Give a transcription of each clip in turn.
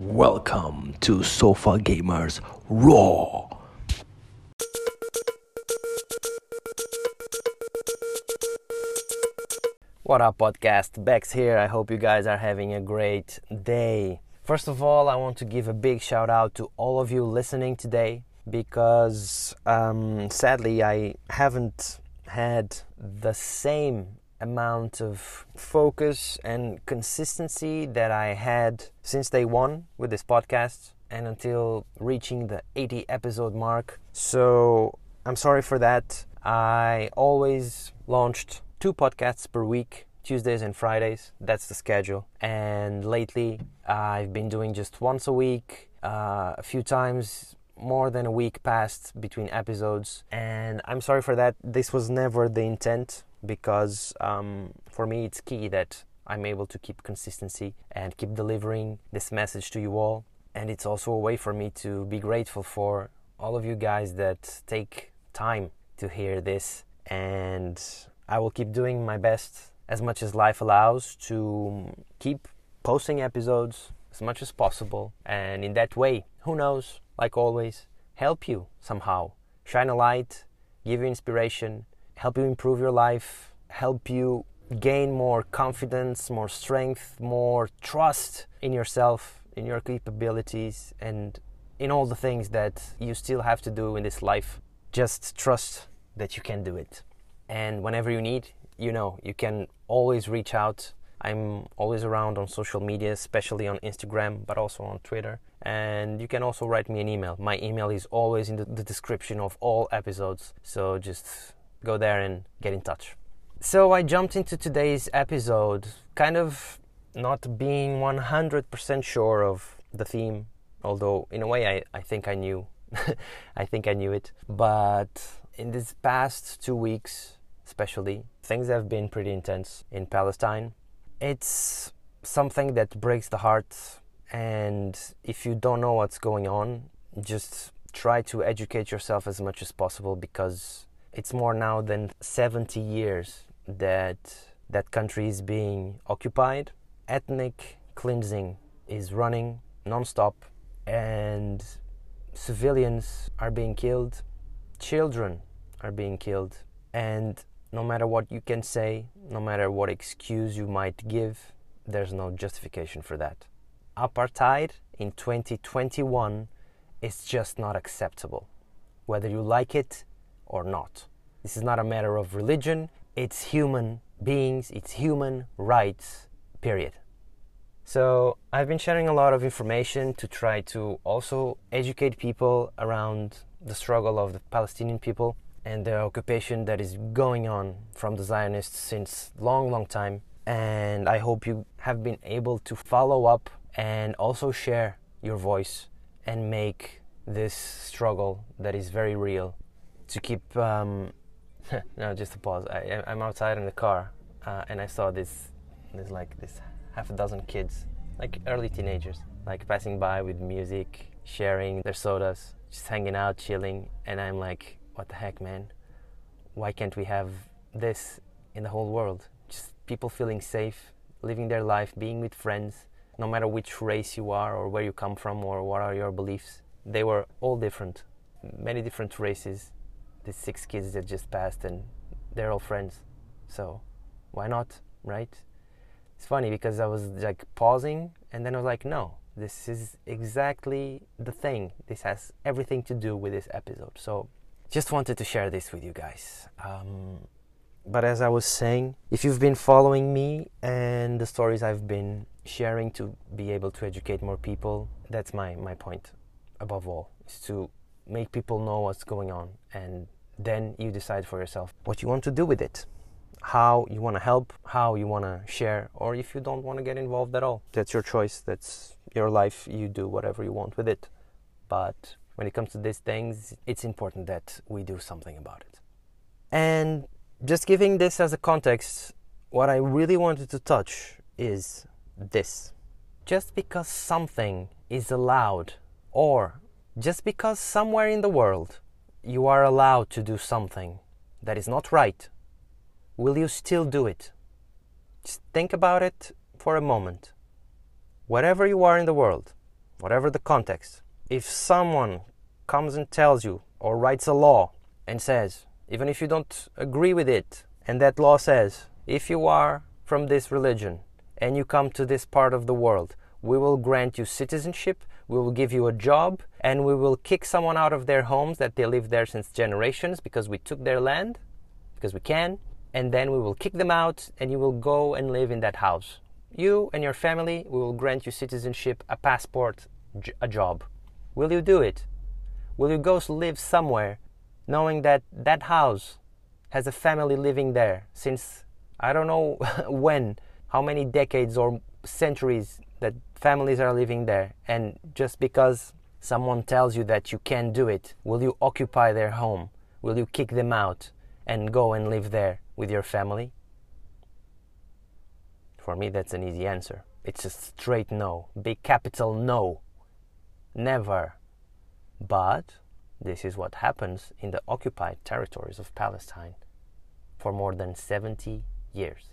Welcome to Sofa Gamers Raw. What up, podcast? Bex here. I hope you guys are having a great day. First of all, I want to give a big shout out to all of you listening today because um, sadly I haven't had the same amount of focus and consistency that I had since day one with this podcast and until reaching the 80 episode mark. So I'm sorry for that. I always launched two podcasts per week Tuesdays and Fridays. That's the schedule. And lately, I've been doing just once a week, uh, a few times more than a week passed between episodes. And I'm sorry for that. This was never the intent because um, for me, it's key that I'm able to keep consistency and keep delivering this message to you all. And it's also a way for me to be grateful for all of you guys that take time to hear this. And I will keep doing my best as much as life allows to keep posting episodes as much as possible. And in that way, who knows, like always, help you somehow. Shine a light, give you inspiration, help you improve your life, help you gain more confidence, more strength, more trust in yourself, in your capabilities, and in all the things that you still have to do in this life. Just trust that you can do it. And whenever you need, you know, you can always reach out. I'm always around on social media, especially on Instagram, but also on Twitter. And you can also write me an email. My email is always in the, the description of all episodes. So just go there and get in touch. So I jumped into today's episode kind of not being 100% sure of the theme, although in a way I, I think I knew. I think I knew it. But in these past two weeks, especially. Things have been pretty intense in Palestine. It's something that breaks the heart, and if you don't know what's going on, just try to educate yourself as much as possible because it's more now than 70 years that that country is being occupied. Ethnic cleansing is running non-stop and civilians are being killed, children are being killed and no matter what you can say, no matter what excuse you might give, there's no justification for that. Apartheid in 2021 is just not acceptable, whether you like it or not. This is not a matter of religion, it's human beings, it's human rights, period. So, I've been sharing a lot of information to try to also educate people around the struggle of the Palestinian people and the occupation that is going on from the Zionists since long, long time. And I hope you have been able to follow up and also share your voice and make this struggle that is very real to keep. Um, no, just a pause. I, I'm outside in the car uh, and I saw this. There's like this half a dozen kids, like early teenagers, like passing by with music, sharing their sodas, just hanging out, chilling. And I'm like, what the heck, man? Why can't we have this in the whole world? Just people feeling safe, living their life, being with friends, no matter which race you are or where you come from or what are your beliefs. They were all different, many different races. These six kids that just passed, and they're all friends. So, why not, right? It's funny because I was like pausing, and then I was like, no, this is exactly the thing. This has everything to do with this episode. So, just wanted to share this with you guys. Um, but as I was saying, if you've been following me and the stories I've been sharing to be able to educate more people, that's my, my point above all, is to make people know what's going on and then you decide for yourself what you want to do with it, how you want to help, how you want to share, or if you don't want to get involved at all. That's your choice, that's your life, you do whatever you want with it. But when it comes to these things, it's important that we do something about it. And just giving this as a context, what I really wanted to touch is this. Just because something is allowed, or just because somewhere in the world you are allowed to do something that is not right, will you still do it? Just think about it for a moment. Wherever you are in the world, whatever the context, if someone comes and tells you or writes a law and says, even if you don't agree with it, and that law says, if you are from this religion and you come to this part of the world, we will grant you citizenship, we will give you a job, and we will kick someone out of their homes that they live there since generations because we took their land, because we can, and then we will kick them out and you will go and live in that house. You and your family, we will grant you citizenship, a passport, a job. Will you do it? Will you go live somewhere knowing that that house has a family living there since I don't know when, how many decades or centuries that families are living there, and just because someone tells you that you can't do it, will you occupy their home? Will you kick them out and go and live there with your family? For me, that's an easy answer. It's a straight no, big capital no. Never. But this is what happens in the occupied territories of Palestine for more than 70 years.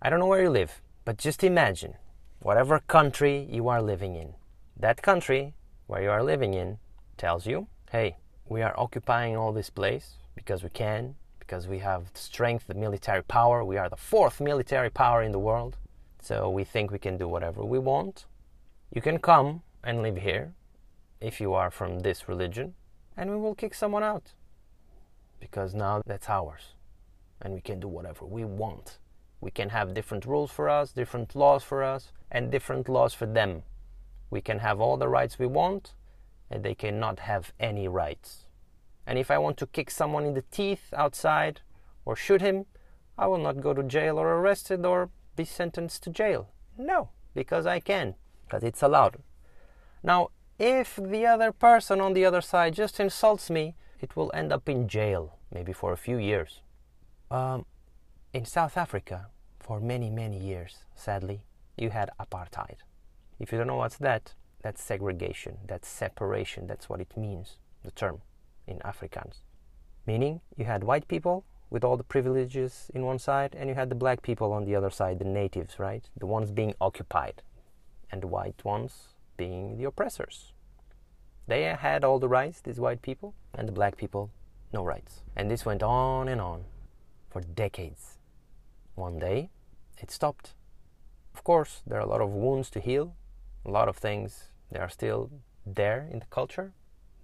I don't know where you live, but just imagine whatever country you are living in. That country where you are living in tells you, hey, we are occupying all this place because we can, because we have strength, the military power. We are the fourth military power in the world. So we think we can do whatever we want. You can come and live here if you are from this religion, and we will kick someone out because now that's ours and we can do whatever we want. We can have different rules for us, different laws for us, and different laws for them. We can have all the rights we want, and they cannot have any rights. And if I want to kick someone in the teeth outside or shoot him, I will not go to jail or arrested or be sentenced to jail. No, because I can, because it's allowed. Now, if the other person on the other side just insults me, it will end up in jail, maybe for a few years. Um, in South Africa, for many, many years, sadly, you had apartheid. If you don't know what's that, that's segregation, that's separation, that's what it means, the term in Afrikaans. Meaning, you had white people with all the privileges in one side, and you had the black people on the other side, the natives, right? The ones being occupied, and the white ones being the oppressors. They had all the rights, these white people, and the black people, no rights. And this went on and on for decades. One day, it stopped. Of course, there are a lot of wounds to heal, a lot of things that are still there in the culture,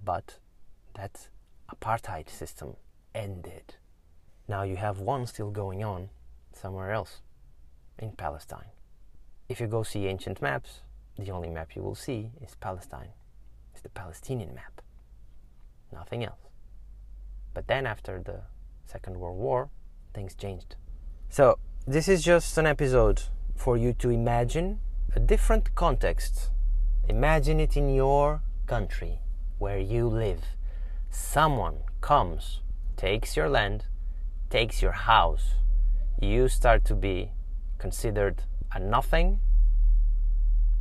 but that apartheid system ended. Now you have one still going on somewhere else in Palestine. If you go see ancient maps, the only map you will see is Palestine. It's the Palestinian map. Nothing else. But then after the Second World War, things changed. So, this is just an episode for you to imagine a different context. Imagine it in your country where you live. Someone comes, takes your land, takes your house. You start to be considered a nothing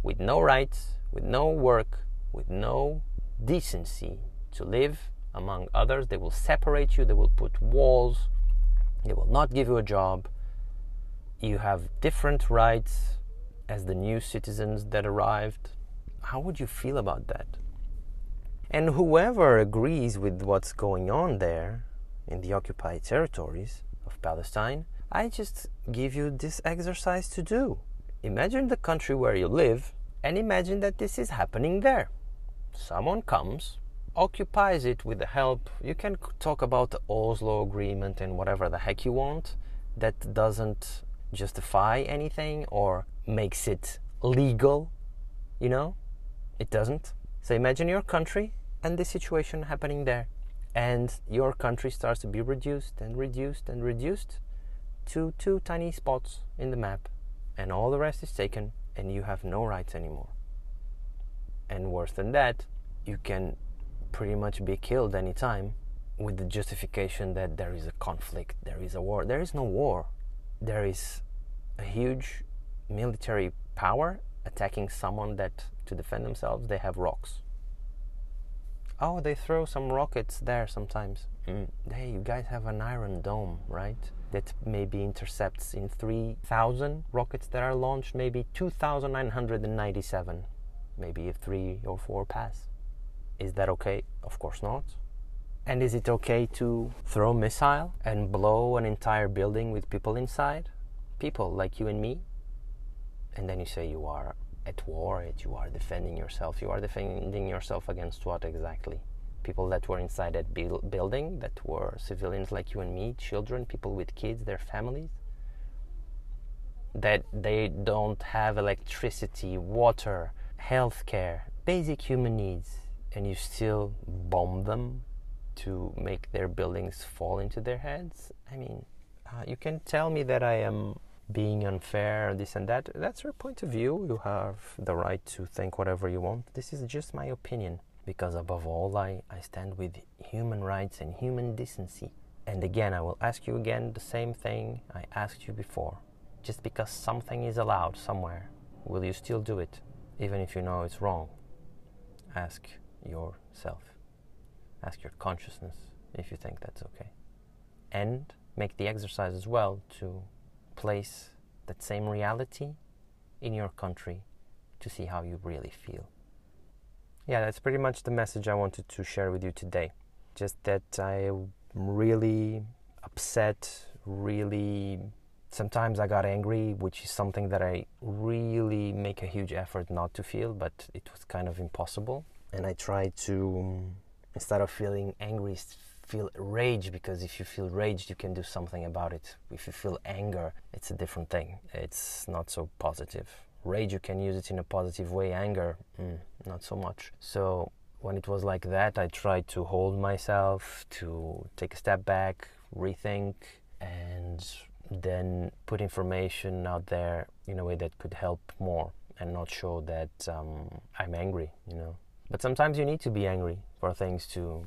with no rights, with no work, with no decency to live among others. They will separate you, they will put walls, they will not give you a job. You have different rights as the new citizens that arrived. How would you feel about that? And whoever agrees with what's going on there in the occupied territories of Palestine, I just give you this exercise to do. Imagine the country where you live and imagine that this is happening there. Someone comes, occupies it with the help. You can talk about the Oslo Agreement and whatever the heck you want. That doesn't justify anything or makes it legal, you know? It doesn't. So imagine your country and the situation happening there. And your country starts to be reduced and reduced and reduced to two tiny spots in the map. And all the rest is taken, and you have no rights anymore. And worse than that, you can pretty much be killed anytime with the justification that there is a conflict, there is a war. There is no war. There is a huge military power attacking someone that to defend themselves they have rocks. Oh, they throw some rockets there sometimes. Mm. Hey, you guys have an iron dome, right? That maybe intercepts in 3,000 rockets that are launched, maybe 2,997 maybe if three or four pass. Is that okay? Of course not. And is it okay to throw missile and blow an entire building with people inside? People like you and me? And then you say you are at war, you are defending yourself. You are defending yourself against what exactly? People that were inside that building, that were civilians like you and me, children, people with kids, their families? That they don't have electricity, water, health care, basic human needs, and you still bomb them to make their buildings fall into their heads? I mean, uh, you can tell me that I am being unfair, this and that. That's your point of view. You have the right to think whatever you want. This is just my opinion. Because above all, I, I stand with human rights and human decency. And again, I will ask you again the same thing I asked you before. Just because something is allowed somewhere, will you still do it, even if you know it's wrong? Ask yourself. Ask your consciousness if you think that's okay. And make the exercise as well to place that same reality in your country to see how you really feel. Yeah, that's pretty much the message I wanted to share with you today. Just that I'm really upset, really. Sometimes I got angry, which is something that I really make a huge effort not to feel, but it was kind of impossible. And I try to um, instead of feeling angry feel rage because if you feel rage you can do something about it. If you feel anger it's a different thing. It's not so positive. Rage you can use it in a positive way. Anger mm, not so much. So when it was like that i tried to hold myself to take a step back rethink and then put information out there in a way that could help more and not show that um, i'm angry you know. But sometimes you need to be angry for things to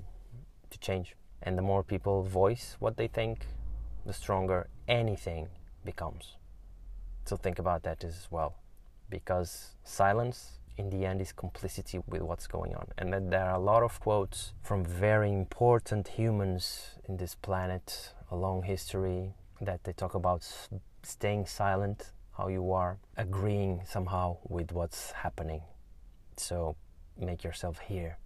to change. And the more people voice what they think, the stronger anything becomes. So think about that as well. Because silence in the end is complicity with what's going on. And then there are a lot of quotes from very important humans in this planet along history that they talk about staying silent, how you are agreeing somehow with what's happening. So make yourself hear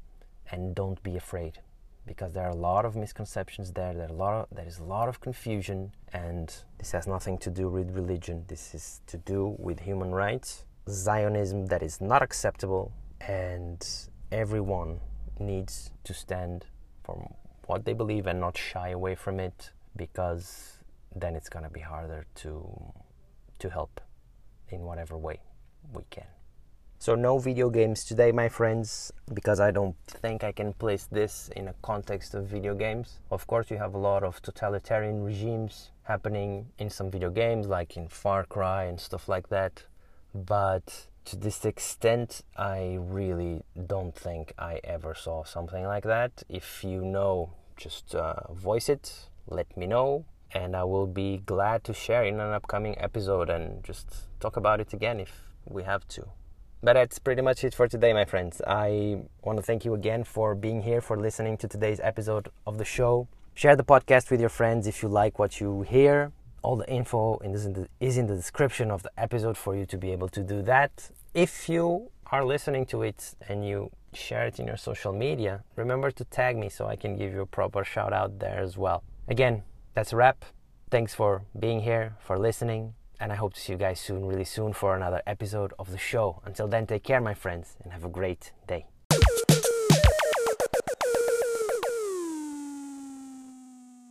and don't be afraid because there are a lot of misconceptions there there, are a lot of, there is a lot of confusion and this has nothing to do with religion. This is to do with human rights zionism that is not acceptable and everyone needs to stand for what they believe and not shy away from it because then it's going to be harder to to help in whatever way we can so no video games today, my friends, because I don't think I can place this in a context of video games. Of course, you have a lot of totalitarian regimes happening in some video games, like in Far Cry and stuff like that. But to this extent, I really don't think I ever saw something like that. If you know, just uh, voice it, let me know, and I will be glad to share in an upcoming episode and just talk about it again if we have to. But that's pretty much it for today, my friends. I want to thank you again for being here, for listening to today's episode of the show. Share the podcast with your friends if you like what you hear. All the info is in the description of the episode for you to be able to do that. If you are listening to it and you share it in your social media, remember to tag me so I can give you a proper shout out there as well. Again, that's a wrap. Thanks for being here, for listening. And I hope to see you guys soon, really soon, for another episode of the show. Until then, take care, my friends, and have a great day.